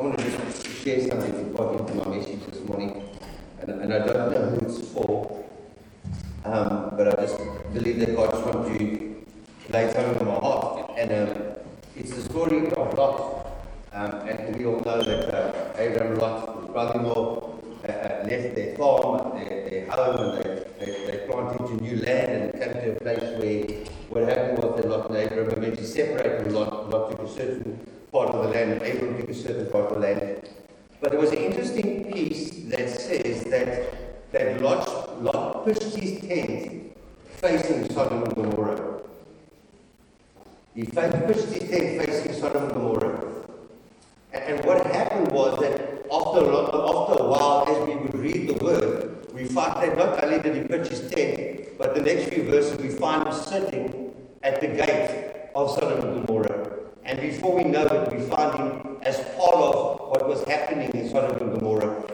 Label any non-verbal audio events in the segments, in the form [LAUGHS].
I want to just share something I get into my message this morning. And, and I don't know who it's for, um, but I just believe that God just wants to lay something on my heart. And um, it's the story of Lot. Um, and we all know that uh, Abraham Lot, his brother-in-law, uh, uh, left their farm, their, their home, and they, they, they planted into new land and came to a place where what happened was that Lot and Abraham eventually separated. Lot, Lot took a certain part of the land, and Abraham took a certain part of the land. But there was an interesting piece that says that, that Lot, Lot pitched his tent facing Sodom and Gomorrah. He pitched his tent facing Sodom and Gomorrah. And, and what happened was that after, after a while, as we would read the word, we find that not only did he pitch his tent, but the next few verses we find him sitting at the gate of Sodom and Gomorrah. And before we know it, we find him as part of what was happening in Sodom and Gomorrah.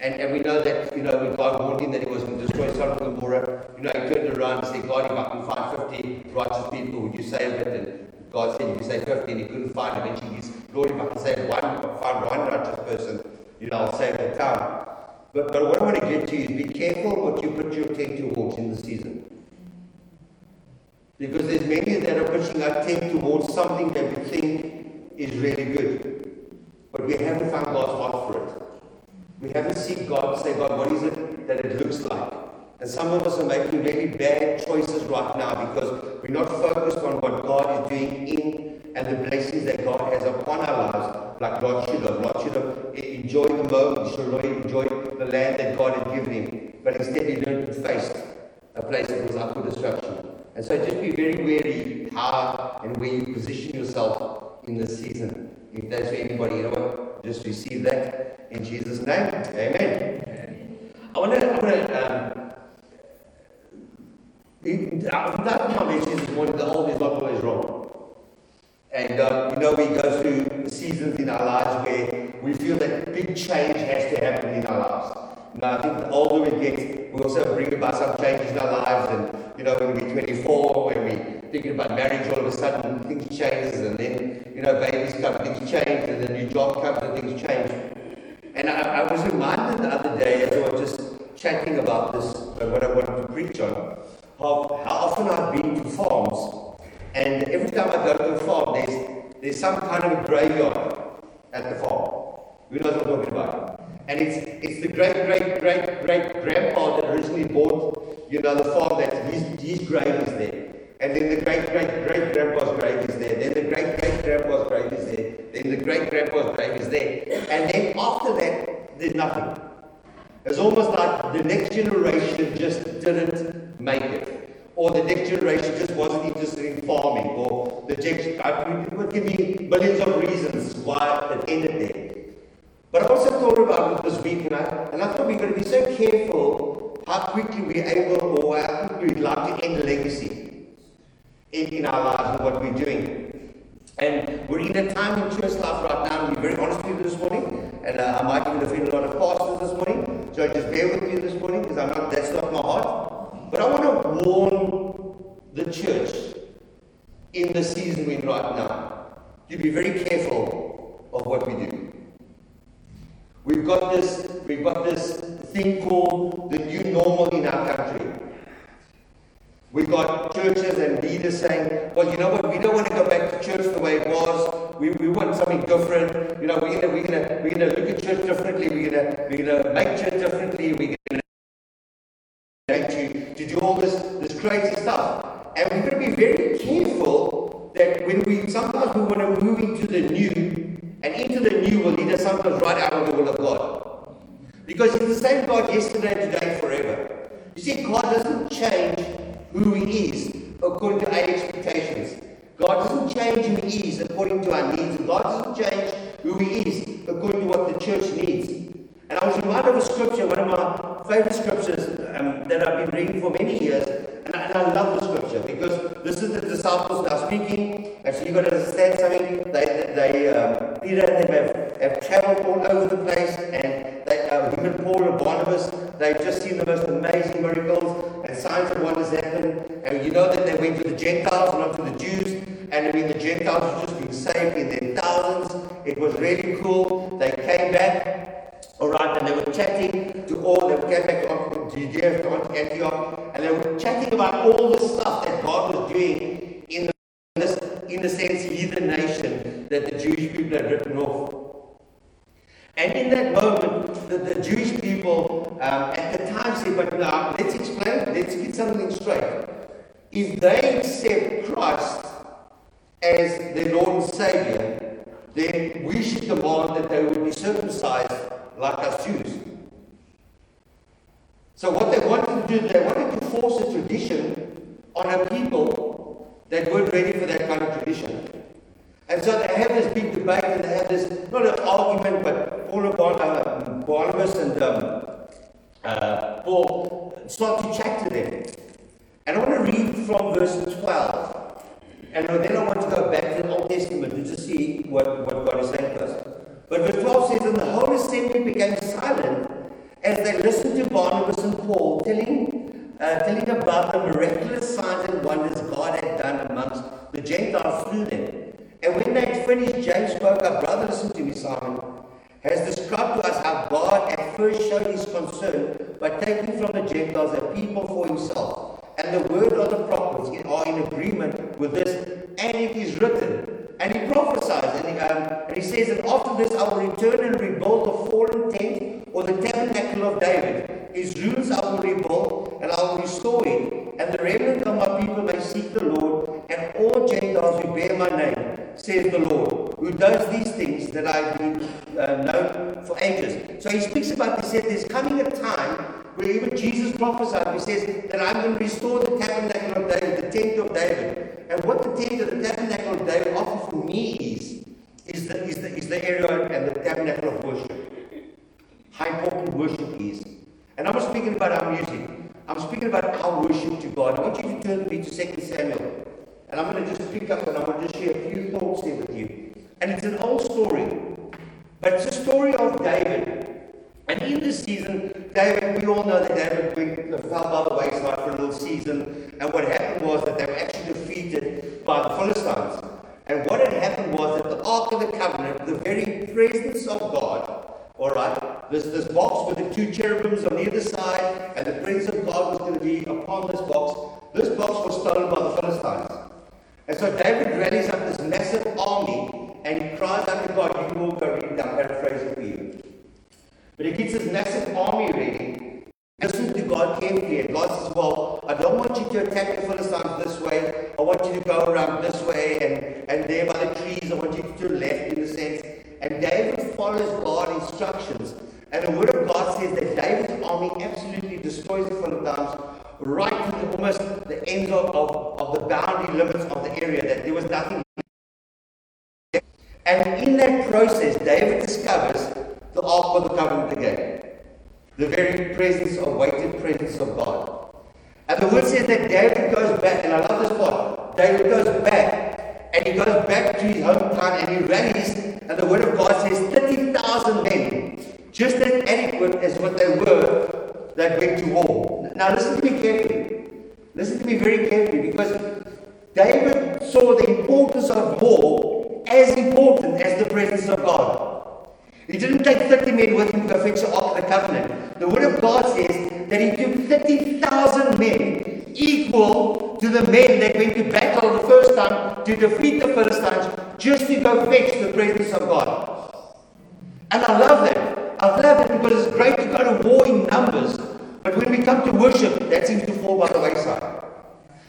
And, and we know that, you know, when God warned him that he was going to destroy Sodom and Gomorrah, you know, he turned around and said, God, if I can find 50 righteous people, would you save it? And God said, if you save 50, and he couldn't find. Eventually, he's, Lord, if I can save one, find one righteous person, you know, I'll save the town. But, but what I want to get to is be careful what you put your tent towards in the season. Because there's many that are pushing our tent towards something that we think is really good. But we haven't found God's heart for it. We haven't seen God say, God, what is it that it looks like? And some of us are making really bad choices right now because we're not focused on what God is doing in and the blessings that God has upon our lives, like Lot should have. Lot should have enjoyed the moment, should have enjoyed the land that God had given him. But instead, he learned to face a place that was up for destruction. And so just be very wary how and where you position yourself in this season. If that's for anybody, you know what? Just receive that in Jesus' name. Amen. I want to, I want to, um, that's my message this morning. The old is not always wrong. And uh, you know, we go through seasons in our lives where we feel that big change has to happen in our lives. Now, I think the older we get, we also bring about some changes in our lives. And, you know, when we're 24, when we're thinking about marriage, all of a sudden things change. And then, you know, babies come, things change. And then new job comes and things change. And I, I was reminded the other day, as I was just chatting about this, uh, what I wanted to preach on, how, how often I've been to farms. And every time I go to a farm, there's, there's some kind of graveyard at the farm. You know what I'm talking about? And it's, it's the great, great, great, great grandpa that originally bought, you know, the farm that his, his grave is there. And then the great, great, great grandpa's grave is there. Then the great, great grandpa's grave is there. Then the great grandpa's grave is there. And then after that, there's nothing. It's almost like the next generation just didn't make it. Or the next generation just wasn't interested in farming. Or the next, I would give me millions of reasons why it ended there. But I also thought about it this week, and I, and I thought we're going to be so careful how quickly we're able, or how quickly we'd like to end a legacy in, in our lives and what we're doing. And we're in a time in church life right now, and we're very honest with you this morning, and uh, I might even offend a lot of pastors this morning, so just bear with me this morning, because I'm not, that's not my heart. But I want to warn the church in the season we're in right now to be very careful of what we do. We've got this, we've got this thing called the new normal in our country. We've got churches and leaders saying, well, you know what, we don't want to go back to church the way it was. We, we want something different. You know, we're gonna we're gonna we're gonna look at church differently, we're gonna we're gonna make church differently, we're gonna to, to do all this this crazy stuff. And we've got to be very careful that when we sometimes we want to move into the new and into the new will lead us sometimes right out of the will of God. Because He's the same God yesterday, today, forever. You see, God doesn't change who He is according to our expectations. God doesn't change who He is according to our needs. God doesn't change who He is according to what the church needs. And I was reminded of a scripture, one of my favorite scriptures um, that I've been reading for many years, and I, and I, love the scripture because this is the disciples now speaking, and so you've got to understand something. They, they um, Peter and them have, have traveled all over the place, and they, uh, him and Paul and Barnabas, they've just seen the most amazing miracles, and signs and wonders happen. And you know that they went to the Gentiles, not to the Jews, and I mean the Gentiles have just been saved in their thousands, It was really cool. They came back, all right, and they were chatting to all, they came back to Judea, to Antioch, and they were chatting about all the stuff that God was doing in the, in the sense, heathen nation that the Jewish people had written off. And in that moment, the, the Jewish people um, at the time said, but now let's explain, let's get something straight. If they accept Christ as their Lord and Savior, then we should demand that they would be circumcised like us Jews. So what they wanted to do, they wanted to force a tradition on a people that weren't ready for that kind of tradition. And so they have this big debate and they have this, not an argument, but Paul and uh, Barnabas and um, uh, Paul start to chat to them. And I want to read from verse 12. And then I want to go back to the Old Testament to just see what, what God is saying to us. But verse 12 says, And the whole assembly became silent as they listened to Barnabas and Paul telling, uh, telling about the miraculous signs and wonders God had done amongst the Gentiles through them. And when they had finished, James spoke up, Brother, listen to me, Simon, has described to us how God at first showed his concern by taking from the Gentiles a people for himself and the word of the prophets are in agreement with this, and it is written. And he prophesies, and he, um, and he says, And after this I will return and rebuild the fallen tent or the tabernacle of David. His ruins I will rebuild, and I will restore it. And the remnant of my people may seek the Lord, and all Gentiles who bear my name, says the Lord, who does these things that I've been uh, known for ages. So he speaks about, he said, there's coming a time where even Jesus prophesied, he says that I'm going to restore the tabernacle of David, the tent of David. And what the tent of the tabernacle of David offers for me is, is the, is the, is the area and the tabernacle of worship. How important worship is. And I'm not speaking about our music. I'm speaking about our worship to God. I want you to turn me to 2 Samuel. And I'm going to just pick up and I'm going to just share a few thoughts here with you. And it's an old story. But it's a story of David and in this season, David, we all know that David went, uh, fell by the wayside for a little season. And what happened was that they were actually defeated by the Philistines. And what had happened was that the Ark of the Covenant, the very presence of God, all right, this, this box with the two cherubims on either side, and the presence of God was going to be upon this box. This box was stolen by the Philistines. And so David rallies up this massive army and he cries out to God. You all go read that, paraphrasing for you. But he gets his massive army ready. Listen to God carefully. And God says, Well, I don't want you to attack the Philistines this way. I want you to go around this way and, and there by the trees. I want you to do left in a sense. And David follows God's instructions. And the word of God says that David's army absolutely destroys the Philistines right to almost the ends of, of, of the boundary limits of the area, that there was nothing. And in that process, David discovers the Ark of the Covenant again. The very presence of weighted presence of God. And the word says that David goes back, and I love this part. David goes back, and he goes back to his hometown, and he rallies, and the word of God says 30,000 men, just as adequate as what they were that went to war. Now listen to me carefully. Listen to me very carefully, because David saw the importance of war as important as the presence of God. He didn't take 30 men with him to fetch the of the Covenant. The Word of God says that he took 30,000 men, equal to the men that went to battle the first time to defeat the Philistines, just to go fetch the presence of God. And I love that. It's great to go to war in numbers, but when we come to worship, that seems to fall by the wayside.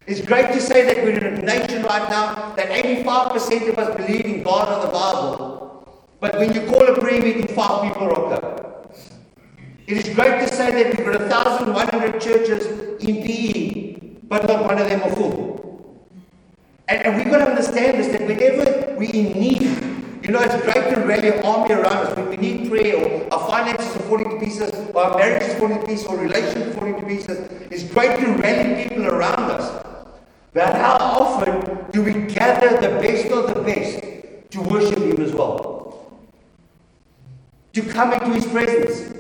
It's great to say that we're in a nation right now that 85% of us believe in God or the Bible. But when you call a prayer meeting, five people rock up. It is great to say that we've got 1,100 churches in PE, but not one of them are full. And, and we've got to understand this that whenever we're in need, you know, it's great to rally an army around us when we need prayer or our finances are falling to pieces or our marriage is falling to pieces or relationships falling to pieces. It's great to rally people around us. But how often do we gather the best of the best to worship Him as well? to come into his presence.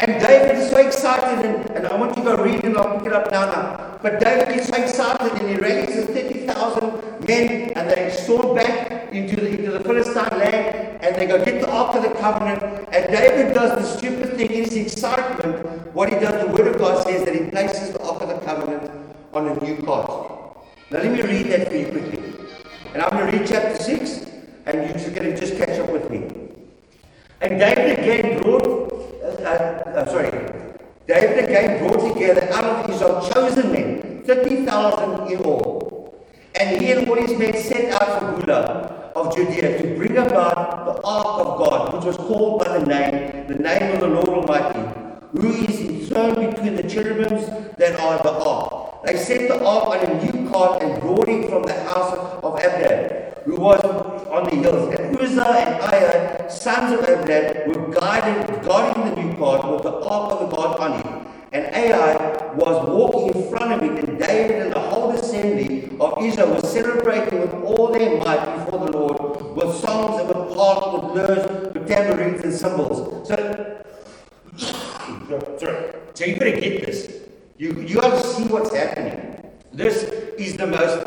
And David is so excited, and, and I want you to go read it, I'll pick it up now, now. But David is so excited, and he rallies his 30,000 men and they storm back into the, into the Philistine land and they go get the Ark of the Covenant. And David does the stupid thing in his excitement. What he does, the Word of God says that he places the Ark of the Covenant on a new cart. Now let me read that for you quickly. And I'm going to read chapter 6 and you're going to just catch up with me. And David again brought, uh, uh, sorry, David again brought together out of Israel chosen men, 30,000 in all. And he and all his men set out for Beulah of Judea to bring about the ark of God, which was called by the name, the name of the Lord Almighty, who is enthroned between the cherubims that are the ark. They set the ark on a new cart and brought it from the house of Abdad, who was on the hills. And Uzzah and Ahio, sons of Abdad, were guided, guarding the new cart with the ark of the God on it. And Ai was walking in front of it, and David and the whole of Israel were celebrating with all their might before the Lord, with songs and with harps, with lyres, with tambourines and cymbals. So. So you better get this. You you have to see what's happening. This is the most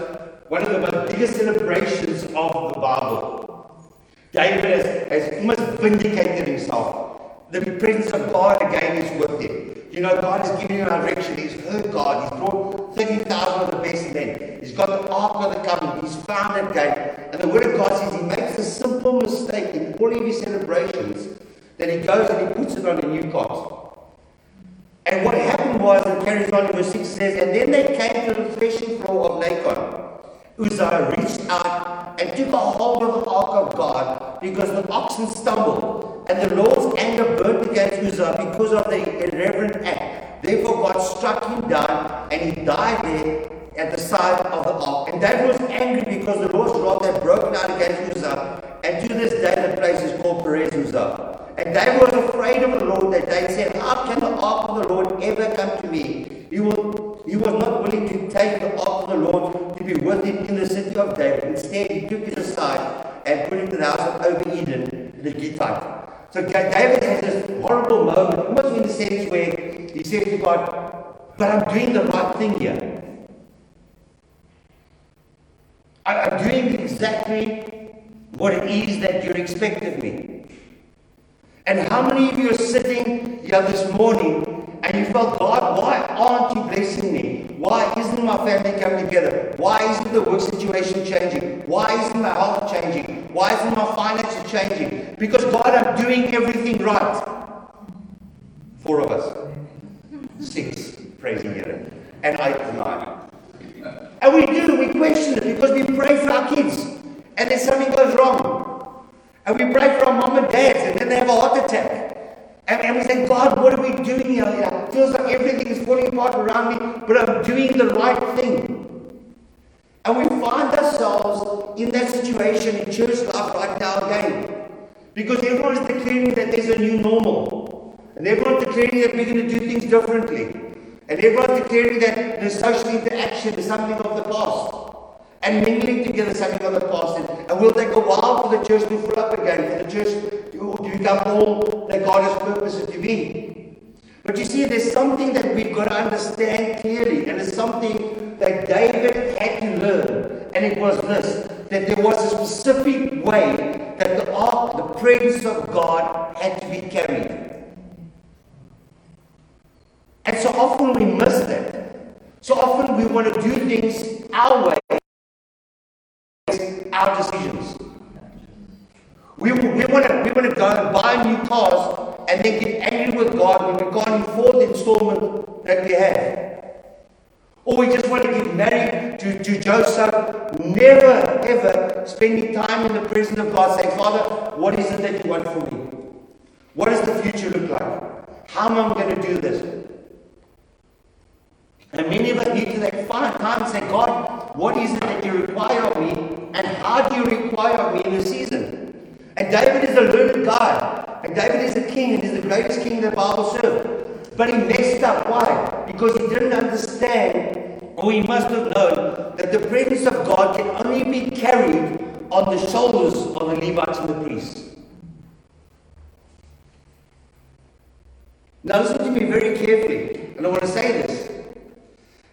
one of the most biggest celebrations of the Bible. David has, has almost vindicated himself. The presence of God again is with him. You know, God has given him direction. He's heard God. He's brought 30,000 He's got the Ark of the Covenant. He's found that gate. And the Word of God says he makes a simple mistake in all of his celebrations that he goes and he puts it on a new cart. And what happened was, it carries on in verse 6 says, And then they came to the threshing floor of Nacon. Uzziah reached out and took a hold of the ark of God because the oxen stumbled. And the Lord's anger burnt against Uzziah because of the irreverent act. Therefore God struck him down and he died there at the side of the ark. And David was angry because the Lord's wrath had broken out against Uzziah. And to this day the place is called Perez Uzzah. And David was afraid of the Lord that day, said, How can the ark of the Lord ever come to me? He, will, he was not willing to take the ark of the Lord to be with him in the city of David. Instead, he took it aside and put it in the house of Obed-Edom, the Gittite. So David has this horrible moment, almost in the sense where he says to God, But I'm doing the right thing here. I'm doing exactly what it is that you're expecting me. And how many of you are sitting here this morning and you felt, God, why aren't you blessing me? Why isn't my family coming together? Why isn't the work situation changing? Why isn't my health changing? Why isn't my finances changing? Because God, I'm doing everything right. Four of us. Six, praising Him. And and nine. And we do, we question it because we pray for our kids. And then something goes wrong. And we pray for our mom and dads, and then they have a heart attack. And, and we say, God, what are we doing here? It feels like everything is falling apart around me, but I'm doing the right thing. And we find ourselves in that situation in church life right now again. Because everyone is declaring that there's a new normal. And everyone's declaring that we're going to do things differently. And everyone's declaring that the social interaction is something of the past and mingling together is something of the past. And, and will take a while for the church to fill up again, for the church to, to become all that God has purposed it to be. But you see, there's something that we've got to understand clearly, and it's something that David had to learn, and it was this that there was a specific way that the ark, the presence of God, had to be carried. And so often we miss that. So often we want to do things our way our decisions. We, we want to we want to go and buy new cars and then get angry with God when we can't afford the installment that we have. Or we just want to get married to, to Joseph, never ever spending time in the presence of God, saying, Father, what is it that you want for me? What does the future look like? How am I going to do this? And many of us need to like find time and say, God, what is it that you require of me? And how do you require of me in this season? And David is a learned guy. And David is a king and he's the greatest king the Bible served. But he messed up. Why? Because he didn't understand, or he must have known, that the presence of God can only be carried on the shoulders of the Levites and the priests. Now listen to me very carefully. And I want to say this.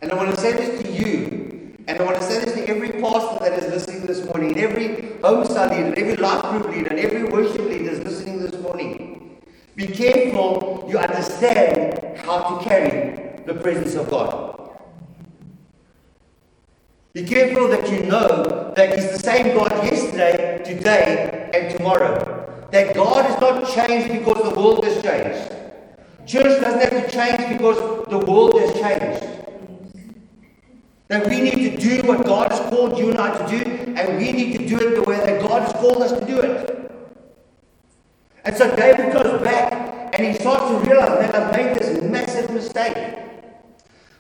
And I want to say this to you, and I want to say this to every pastor that is every homestyle leader, and every life group leader, and every worship leader is listening this morning. Be careful you understand how to carry the presence of God. Be careful that you know that He's the same God yesterday, today, and tomorrow. That God has not changed because the world has changed. Church doesn't have to change because the world has changed. That we need to do what God has called you and I to do, and we need to do it the way that God has called us to do it. And so David goes back and he starts to realize that I've made this massive mistake.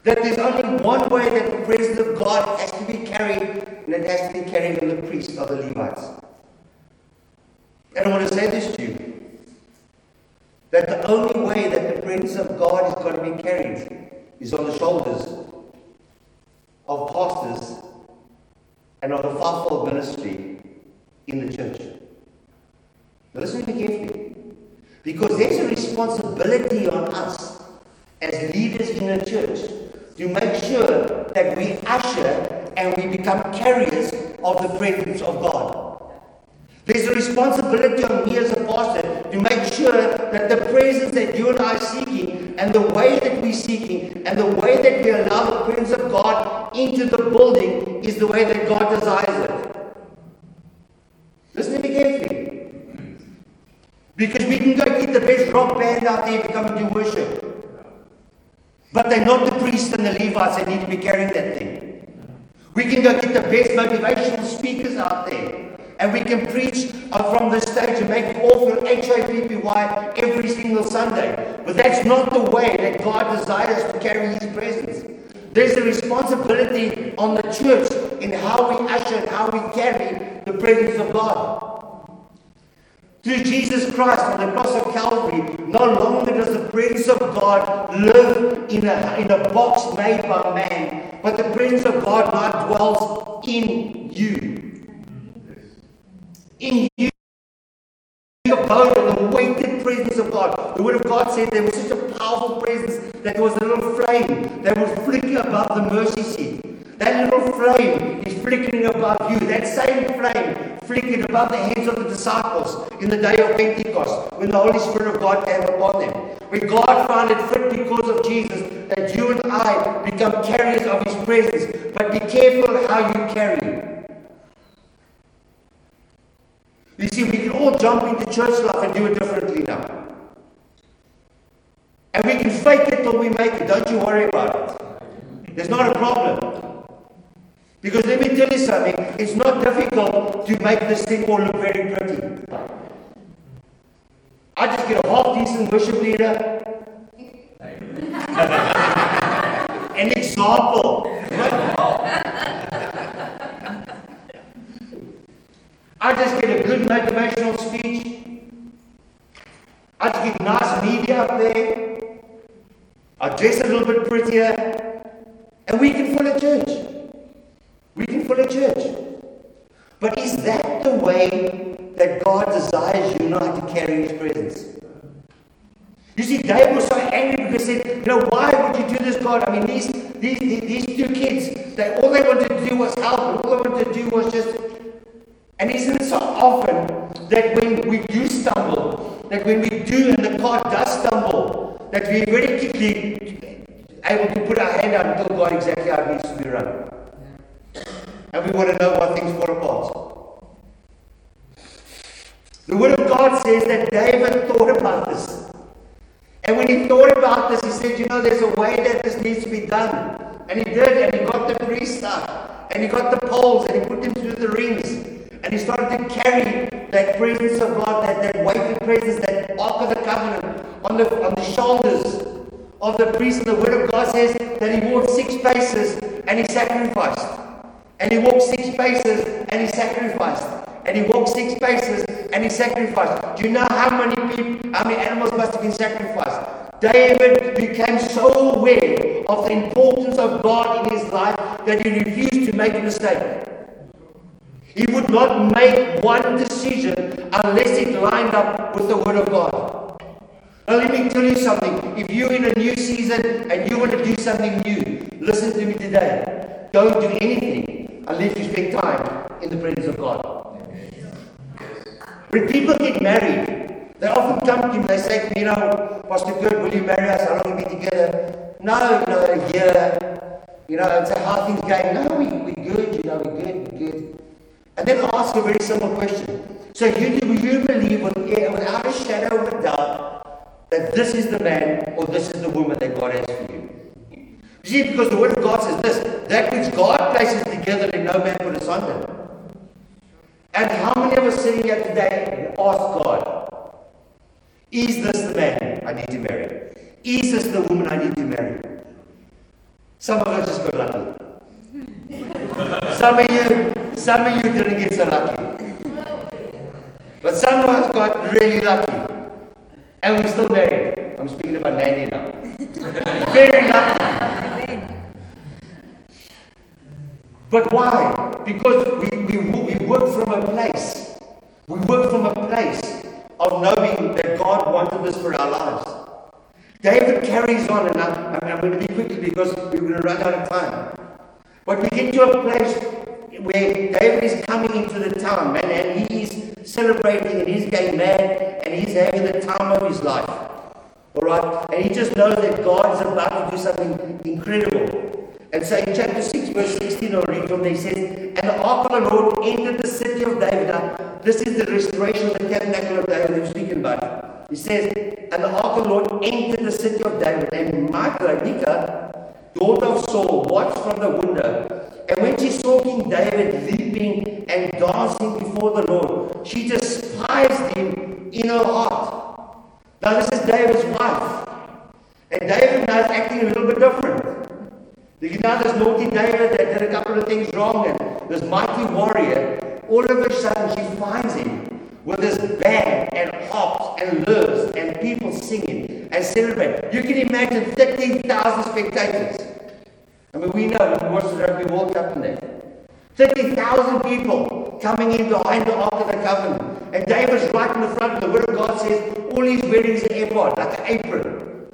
That there's only one way that the presence of God has to be carried, and it has to be carried on the priests of the Levites. And I want to say this to you that the only way that the presence of God is going to be carried is on the shoulders of pastors and of the fivefold ministry in the church. Listen to me carefully. Because there's a responsibility on us as leaders in the church to make sure that we usher and we become carriers of the presence of God. There's a responsibility on me as a pastor to make sure that the presence that you and I are seeking and the way that we're seeking and the way that we allow the presence of God into the building is the way that God desires it. Listen to me carefully. Because we can go get the best rock band out there to come and do worship. But they're not the priests and the Levites that need to be carrying that thing. We can go get the best motivational speakers out there. And we can preach uh, from the stage and make it all feel H-A-P-P-Y every single Sunday. But that's not the way that God desires to carry His presence. There's a responsibility on the church in how we usher and how we carry the presence of God. Through Jesus Christ on the cross of Calvary, no longer does the presence of God live in a, in a box made by man, but the presence of God now dwells in you in you abode in the weighted presence of God. The Word of God said there was such a powerful presence that there was a little flame that was flickering above the mercy seat. That little flame is flickering above you. That same flame flickered above the heads of the disciples in the day of Pentecost when the Holy Spirit of God came upon them. When God found it fit because of Jesus that you and I become carriers of His presence. But be careful how you carry. You see, we can all jump into church life and do it differently now. And we can fake it till we make it. Don't you worry about it. There's not a problem. Because let me tell you something, it's not difficult to make this thing all look very pretty. I just get a half decent worship leader. [LAUGHS] An example. I just get a good motivational speech. I just get nice media up there. I dress a little bit prettier. And we can fill a church. We can fill a church. But is that the way that God desires you not to carry His presence? You see, David was so angry because he said, you know, why would you do this, God? I mean, these, these, these two kids, they, all they wanted to do was help, all they wanted to do was just and isn't it so often that when we do stumble, that when we do and the car does stumble, that we're very quickly able to put our hand out and tell God exactly how it needs to be run. And we want to know what things fall apart. The Word of God says that David thought about this. And when he thought about this, he said, You know, there's a way that this needs to be done. And he did, and he got the priests out, and he got the poles, and he put them through the rings. And he started to carry that presence of God, that, that weighty presence, that Ark of the Covenant on the, on the shoulders of the priest. And the Word of God says that he walked six paces and he sacrificed. And he walked six paces and he sacrificed. And he walked six paces and he sacrificed. Do you know how many people, how many animals must have been sacrificed? David became so aware of the importance of God in his life that he refused to make a mistake. He would not make one decision unless it lined up with the Word of God. Now, let me tell you something. If you're in a new season and you want to do something new, listen to me today. Don't do anything unless you spend time in the presence of God. When people get married, they often come to me they say to me, you know, Pastor Kurt, will you marry us? How long will we be together? No, no, a year. You know, and say, how things going? No, we, we're good, you know, we're good, we're good. And then ask a very simple question. So you, do you believe without a shadow of a doubt that this is the man or this is the woman that God has for you? You see, because the Word of God says this, that which God places together in no man put asunder. And how many of us sitting here today ask God, is this the man I need to marry? Is this the woman I need to marry? Some of us just got lucky. Some of you, some of you didn't get so lucky. But some of us got really lucky. And we're still married. I'm speaking about Nanny now. [LAUGHS] Very lucky. But why? Because we, we, we work from a place. We work from a place of knowing that God wanted this for our lives. David carries on, and I'm, I'm going to be quick because we're going to run out of time. But we get to a place where David is coming into the town, man, and he's celebrating and he's getting mad and he's having the time of his life. All right? And he just knows that God is about to do something incredible. And so in chapter 6, verse 16, I'll read from there, he says, And the ark of the Lord entered the city of David. Now, this is the restoration of the tabernacle of David we're speaking about. He says, And the ark of the Lord entered the city of David, and Michal, Micah, daughter of Saul, watched from the window. And when she saw King David leaping and dancing before the Lord, she despised him in her heart. Now, this is David's wife. And David now is acting a little bit different. You know, this naughty David that did a couple of things wrong, and this mighty warrior, all of a sudden she finds him with this band and harps and lyres and people singing and celebrating. You can imagine 30,000 spectators. I mean, we know we watched the rugby World Cup in there. 30,000 people coming in behind the Ark of the Covenant. And David's right in the front. The Word of God says all he's wearing is an ephod, like an apron.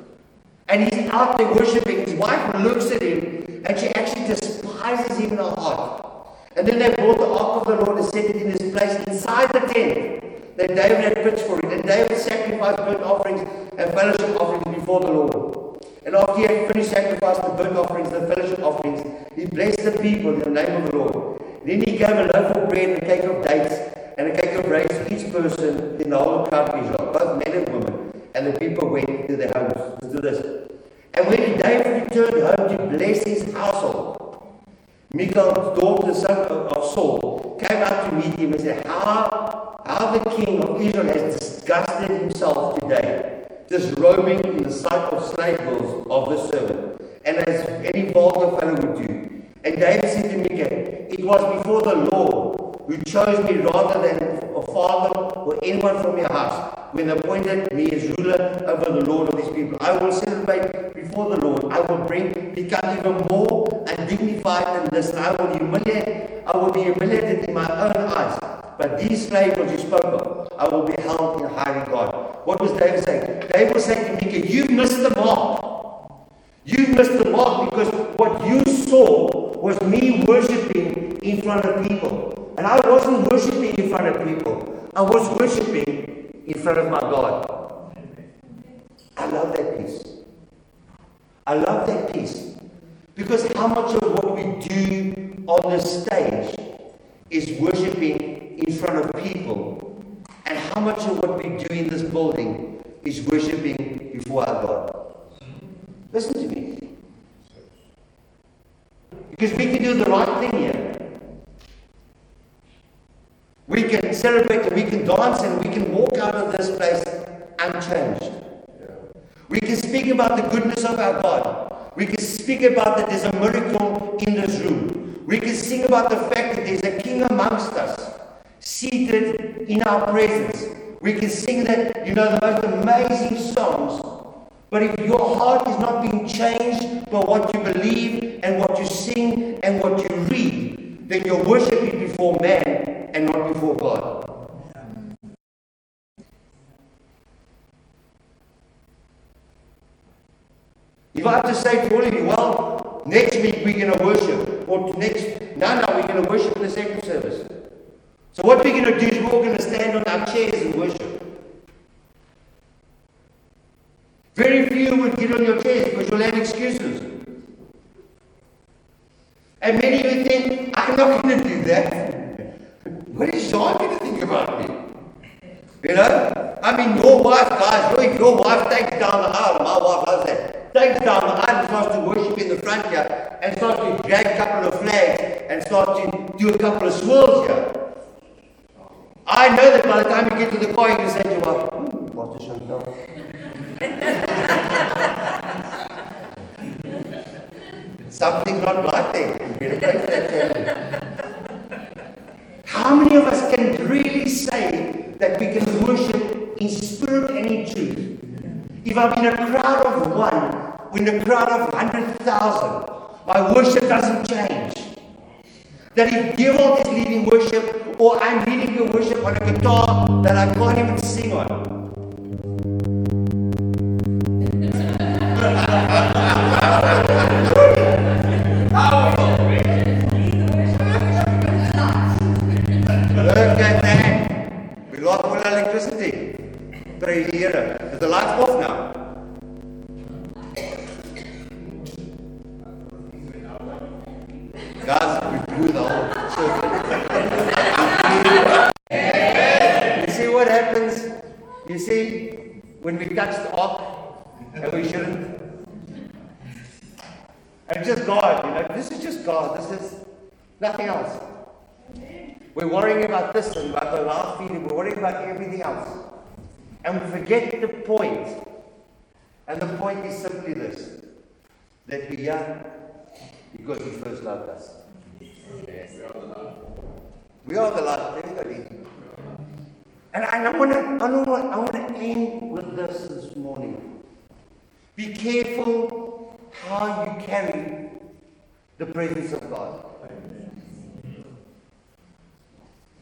And he's out there worshiping. His wife looks at him and she actually despises him in her heart. And then they brought the ark of the Lord and set it in its place inside the tent that David had pitched for it. And David sacrificed burnt offerings and fellowship offerings before the Lord. And after he had finished sacrificing the burnt offerings and the fellowship offerings, he blessed the people in the name of the Lord. Then he gave a loaf of bread and a cake of dates and a cake of rice to each person in the whole crowd of Israel, both men and women. And the people went to their homes. to do this. And when David returned home to bless his household, Michal's daughter, of Saul, came out to meet him and said, How, how the king of Israel has disgusted himself today, disrobing in the sight of slave girls of the servant, and as any vulgar fellow would do. And David said to Michal, It was before the Lord who chose me rather than a father or anyone from your house when appointed me as ruler over the Lord of these people. I will celebrate before the Lord. I will bring, become even more undignified than this. I will humiliate, I will be humiliated in my own eyes. But these which you spoke of, I will be held in high regard. What was David saying? David was saying to Micah, You missed the mark. You missed the mark because what you saw was me worshipping in front of people. And I wasn't worshipping in front of people. I was worshipping in front of my God. I love that peace. I love that peace. Because how much of what we do on the stage is worshiping in front of people, and how much of what we do in this building is worshiping before our God. Listen to me. Because we can do the right thing here. We can celebrate and we can dance and we can walk out of this place unchanged. We can speak about the goodness of our God. We can speak about that there's a miracle in this room. We can sing about the fact that there's a king amongst us, seated in our presence. We can sing that, you know, the most amazing songs. But if your heart is not being changed by what you believe and what you sing and what you read, then you're worshiping before man and not before God. Have to say to all of you, well, next week we're going to worship, or next now, now we're going to worship in the second service. So what we're going to do is we're all going to stand on our chairs and worship. Very few would get on your chairs because you'll have excuses. And many of you think, I'm not going to do that. What is John going to think about me? You know? I mean, your wife, guys, look, your wife takes down the aisle. My wife loves that. Takes down the and starts to worship in the front here and starts to drag a couple of flags and start to do a couple of swirls here. I know that by the time you get to the car, you can say to your wife, hmm, Pastor Chantal. Something not right there. How many of us can really say that we can worship in spirit and in truth? If I'm in a crowd of one, in a crowd of 100,000, my worship doesn't change. That if Gewald is leading worship, or I'm leading the worship on a guitar that I can't even sing on, Nothing else. We're worrying about this and about the last feeding. We're worrying about everything else. And we forget the point. And the point is simply this that we're because He first loved us. Yes. We are the light. And I want to I want to end with this this morning. Be careful how you carry the presence of God.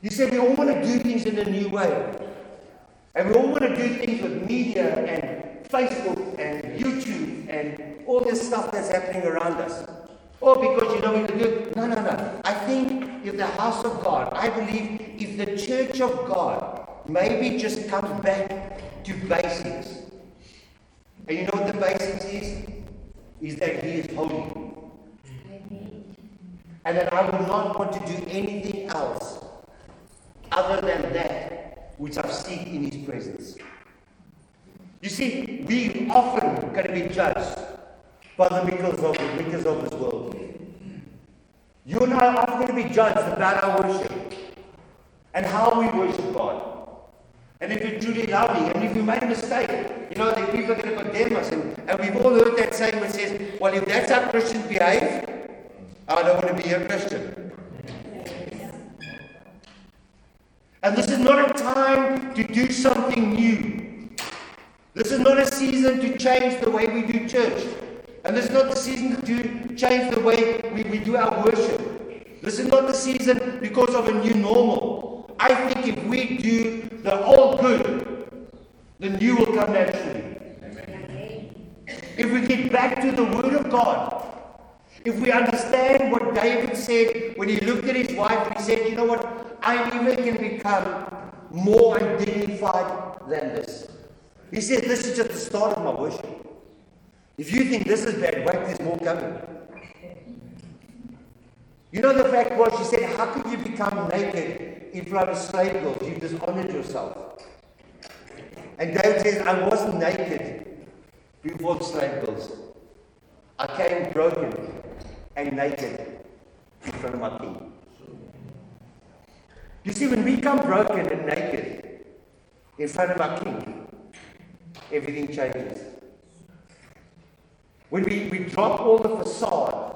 You said we all want to do things in a new way. And we all want to do things with media and Facebook and YouTube and all this stuff that's happening around us. Oh, because you know we can do it. No, no, no. I think if the house of God, I believe if the church of God maybe just comes back to basics. And you know what the basics is? Is that He is holy. And that I will not want to do anything else other than that which I've seen in His presence. You see, we often can be judged by the makers of, the makers of this world. You and I are often be judged about our worship and how we worship God. And if you're truly loving, and if you made a mistake, you know, the people are going to condemn us. And, and we've all heard that saying that says, well, if that's how Christians behave, I don't want to be a Christian. And this is not a time to do something new. This is not a season to change the way we do church. And this is not the season to change the way we, we do our worship. This is not the season because of a new normal. I think if we do the old good, the new will come naturally. If we get back to the Word of God, if we understand what David said when he looked at his wife and he said, You know what? I even can become more undignified than this. He says, This is just the start of my worship. If you think this is bad, wait, there's more coming. You know, the fact was, she said, How could you become naked in front of slave girls? You dishonored yourself. And David says, I wasn't naked before the slave girls. I came broken and naked in front of my king. You see, when we come broken and naked in front of our King, everything changes. When we, we drop all the facade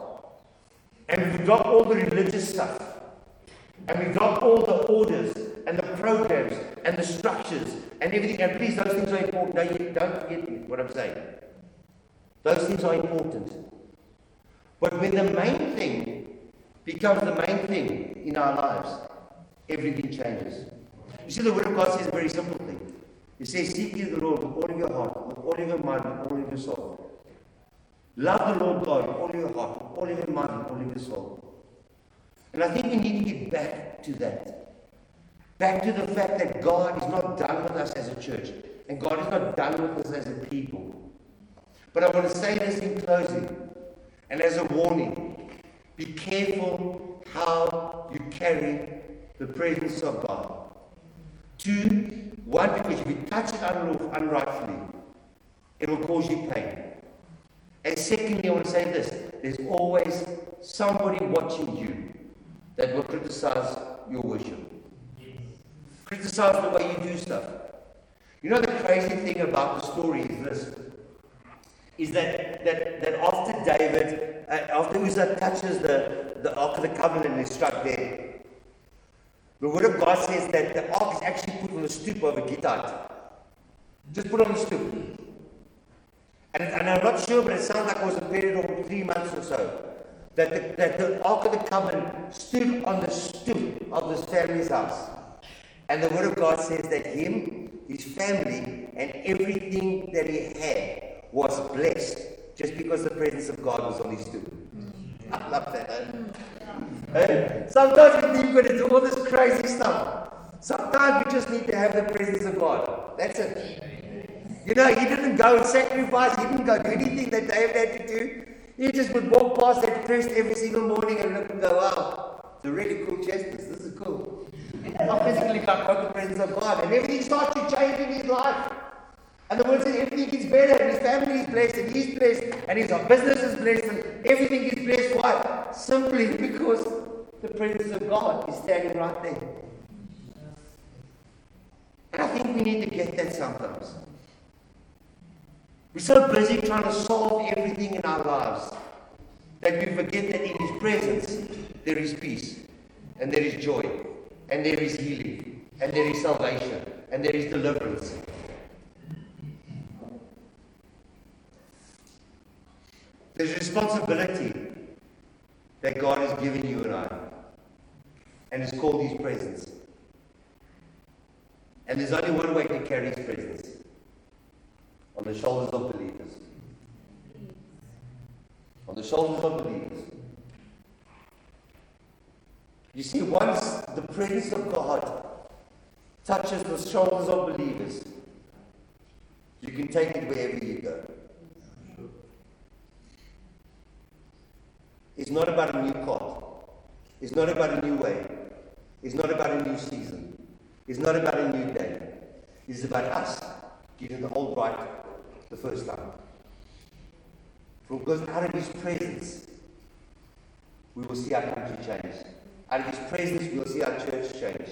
and we drop all the religious stuff and we drop all the orders and the programs and the structures and everything, and please, those things are important. You don't forget what I'm saying. Those things are important. But when the main thing becomes the main thing in our lives, everything changes. You see, the Word of God says a very simple thing. It says, Seek ye the Lord with all of your heart, with all of your mind, with all of your soul. Love the Lord God with all of your heart, with all of your mind, with all of your soul. And I think we need to get back to that. Back to the fact that God is not done with us as a church. And God is not done with us as a people. But I want to say this in closing. And as a warning, be careful how you carry the presence of God. Two, one, because if you touch it unrightfully, it will cause you pain. And secondly, I want to say this there's always somebody watching you that will criticize your worship, criticize the way you do stuff. You know, the crazy thing about the story is this is that, that, that after David, uh, after Uzzah touches the, the Ark of the Covenant and is struck dead, the Word of God says that the Ark is actually put on the stoop of a Gittite. Just put on the stoop. And, and I'm not sure, but it sounds like it was a period of three months or so. That the, that the Ark of the Covenant stood on the stoop of this family's house. And the Word of God says that him, his family, and everything that he had was blessed just because the presence of God was on his stoop. I love that. Eh? Hey? Sometimes we think to do all this crazy stuff. Sometimes we just need to have the presence of God. That's it. You know, he didn't go and sacrifice, he didn't go do anything that David had to do. He just would walk past that priest every single morning and look and go, wow, it's a really cool chest. This is cool. I physically got the presence of God. And everything starts to change in his life. And the word says everything is better, and his family is blessed, and he's blessed, and his business is blessed, and everything is blessed. Why? Simply because the presence of God is standing right there. And I think we need to get that sometimes. We're so busy trying to solve everything in our lives that we forget that in His presence there is peace, and there is joy, and there is healing, and there is salvation, and there is deliverance. There's responsibility that God has given you and I. And it's called His presence. And there's only one way to carry His presence on the shoulders of believers. On the shoulders of believers. You see, once the presence of God touches the shoulders of believers, you can take it wherever you go. It's not about a new car. It's not about a new way. It's not about a new season. It's not about a new day. It's about us getting the old right the first time. Because out of His presence, we will see our country change. Out of His presence, we will see our church change.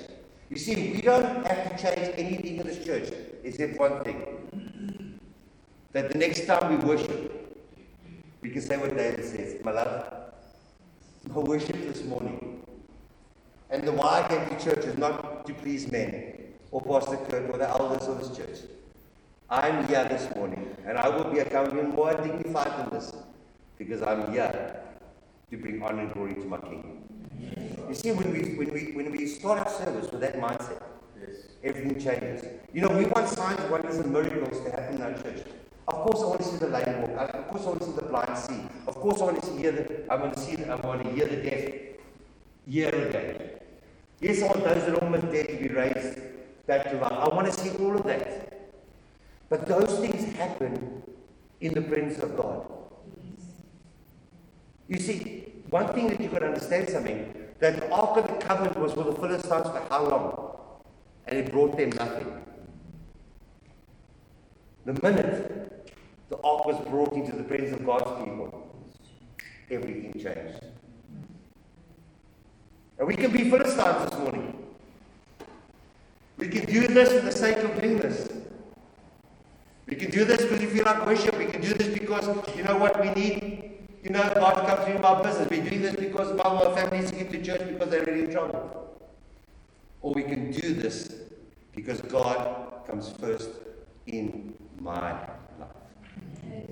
You see, we don't have to change anything in this church except one thing. That the next time we worship, we can say what David says, My love, my worship this morning. And the why I came to church is not to please men or Pastor Kurt or the elders of this church. I'm here this morning and I will be accounting more dignified than this because I'm here to bring honor and glory to my King. Yes. You see, when we, when, we, when we start our service with that mindset, yes. everything changes. You know, we want signs, wonders, and miracles to happen in our church. Of course, I want to see the lame walk. Of course, I want to see the blind see. Of course, I want to hear the. I want to see. I want to hear the deaf hear again. Yes, I want those that are almost dead to be raised back to life. I want to see all of that. But those things happen in the presence of God. You see, one thing that got to understand something that the Ark of the Covenant was with the Philistines for how long? And it brought them nothing. The minute the ark was brought into the presence of God's people, everything changed. And we can be Philistines this morning. We can do this for the sake of doing this. We can do this because we feel like worship. We can do this because, you know what, we need, you know, God comes into our business. We're doing this because our family needs to get to church because they're really in trouble. Or we can do this because God comes first in my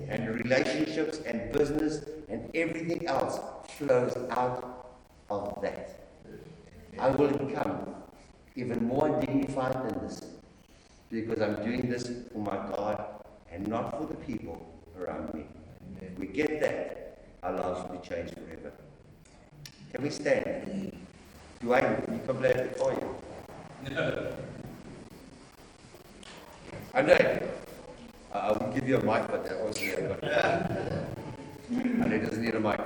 and relationships and business and everything else flows out of that. I will become even more dignified than this because I'm doing this for my God and not for the people around me. If we get that, our lives will be changed forever. Can we stand? Dwayne, you can play it for you. No. Andre, uh, I will give you a mic, but that wasn't there. [LAUGHS] Andre doesn't need a mic.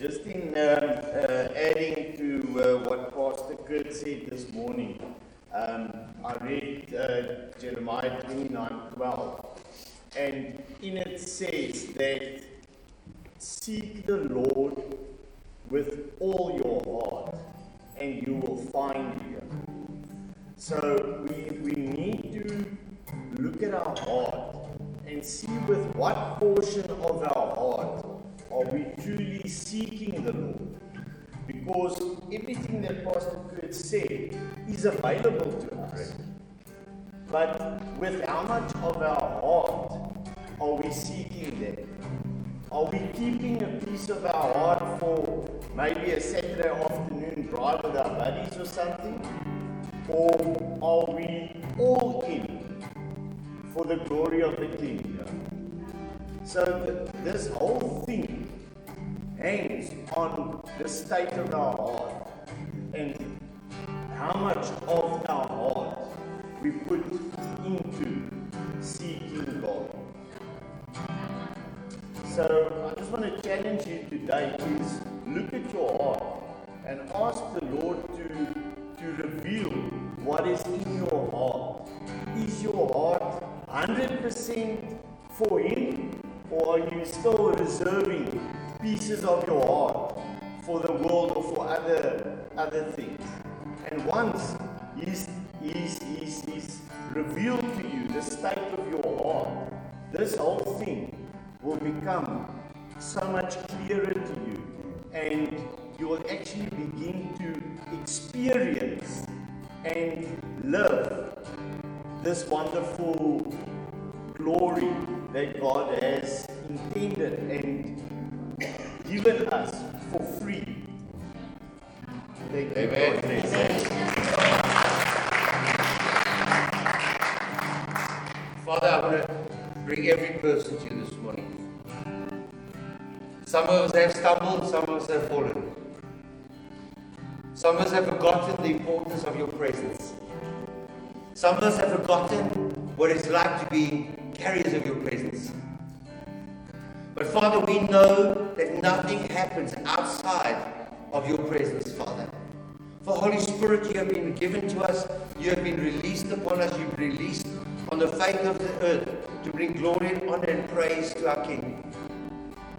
Just in um, uh, adding to uh, what Pastor Kurt said this morning, um, I read uh, Jeremiah 29 12, and in it says that seek the Lord with all your heart, and you will find him. So we, we need to look at our heart and see with what portion of our heart are we truly seeking the Lord. Because everything that Pastor Kurt said is available to us. But with how much of our heart are we seeking them? Are we keeping a piece of our heart for maybe a Saturday afternoon drive with our buddies or something? Or are we all in for the glory of the King? So th- this whole thing hangs on the state of our heart and how much of our heart we put into seeking God. So I just want to challenge you today is look at your heart and ask the Lord to, to reveal what is in your heart. Is your heart 100% for Him or are you still reserving pieces of your heart for the world or for other, other things? And once He's, he's, he's, he's revealed to you the state of your heart, this whole thing will become so much clearer to you and you will actually begin to experience and live this wonderful glory that God has intended and given us for free. Thank you. Amen. Father, I want to bring every person to you this morning. Some of us have stumbled, some of us have fallen. Some of us have forgotten the importance of your presence. Some of us have forgotten what it's like to be carriers of your presence. But Father, we know that nothing happens outside of your presence, Father. For Holy Spirit, you have been given to us, you have been released upon us, you've been released on the face of the earth to bring glory and honor and praise to our King.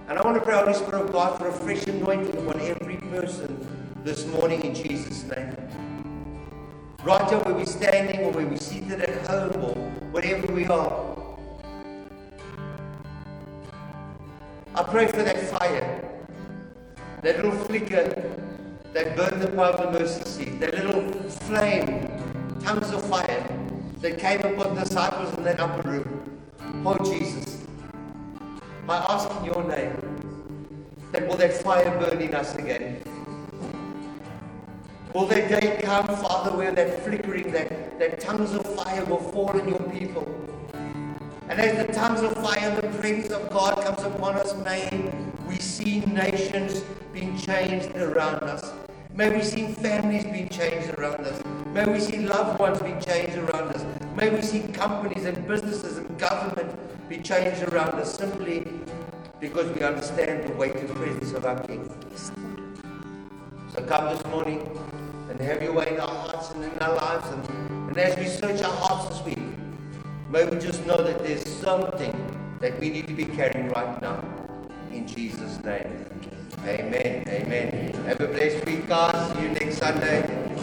And I want to pray, Holy Spirit of God, for a fresh anointing upon every person this morning in Jesus' name. Right here where we're standing or where we're seated at home or wherever we are. I pray for that fire, that little flicker that burned above the mercy seat, that little flame, tongues of fire that came upon the disciples in that upper room. Oh Jesus, I ask in your name that will that fire burn in us again. Will that day come, Father, where that flickering, that, that tongues of fire will fall on your people? And as the tongues of fire the presence of God comes upon us, may we see nations being changed around us. May we see families being changed around us. May we see loved ones being changed around us. May we see companies and businesses and government be changed around us simply because we understand the weighted presence of our King. So come this morning and have your way in our hearts and in our lives. And, and as we search our hearts this week, may we just know that there's something that we need to be carrying right now. In Jesus' name. Amen. Amen. Have a blessed week, guys. See you next Sunday.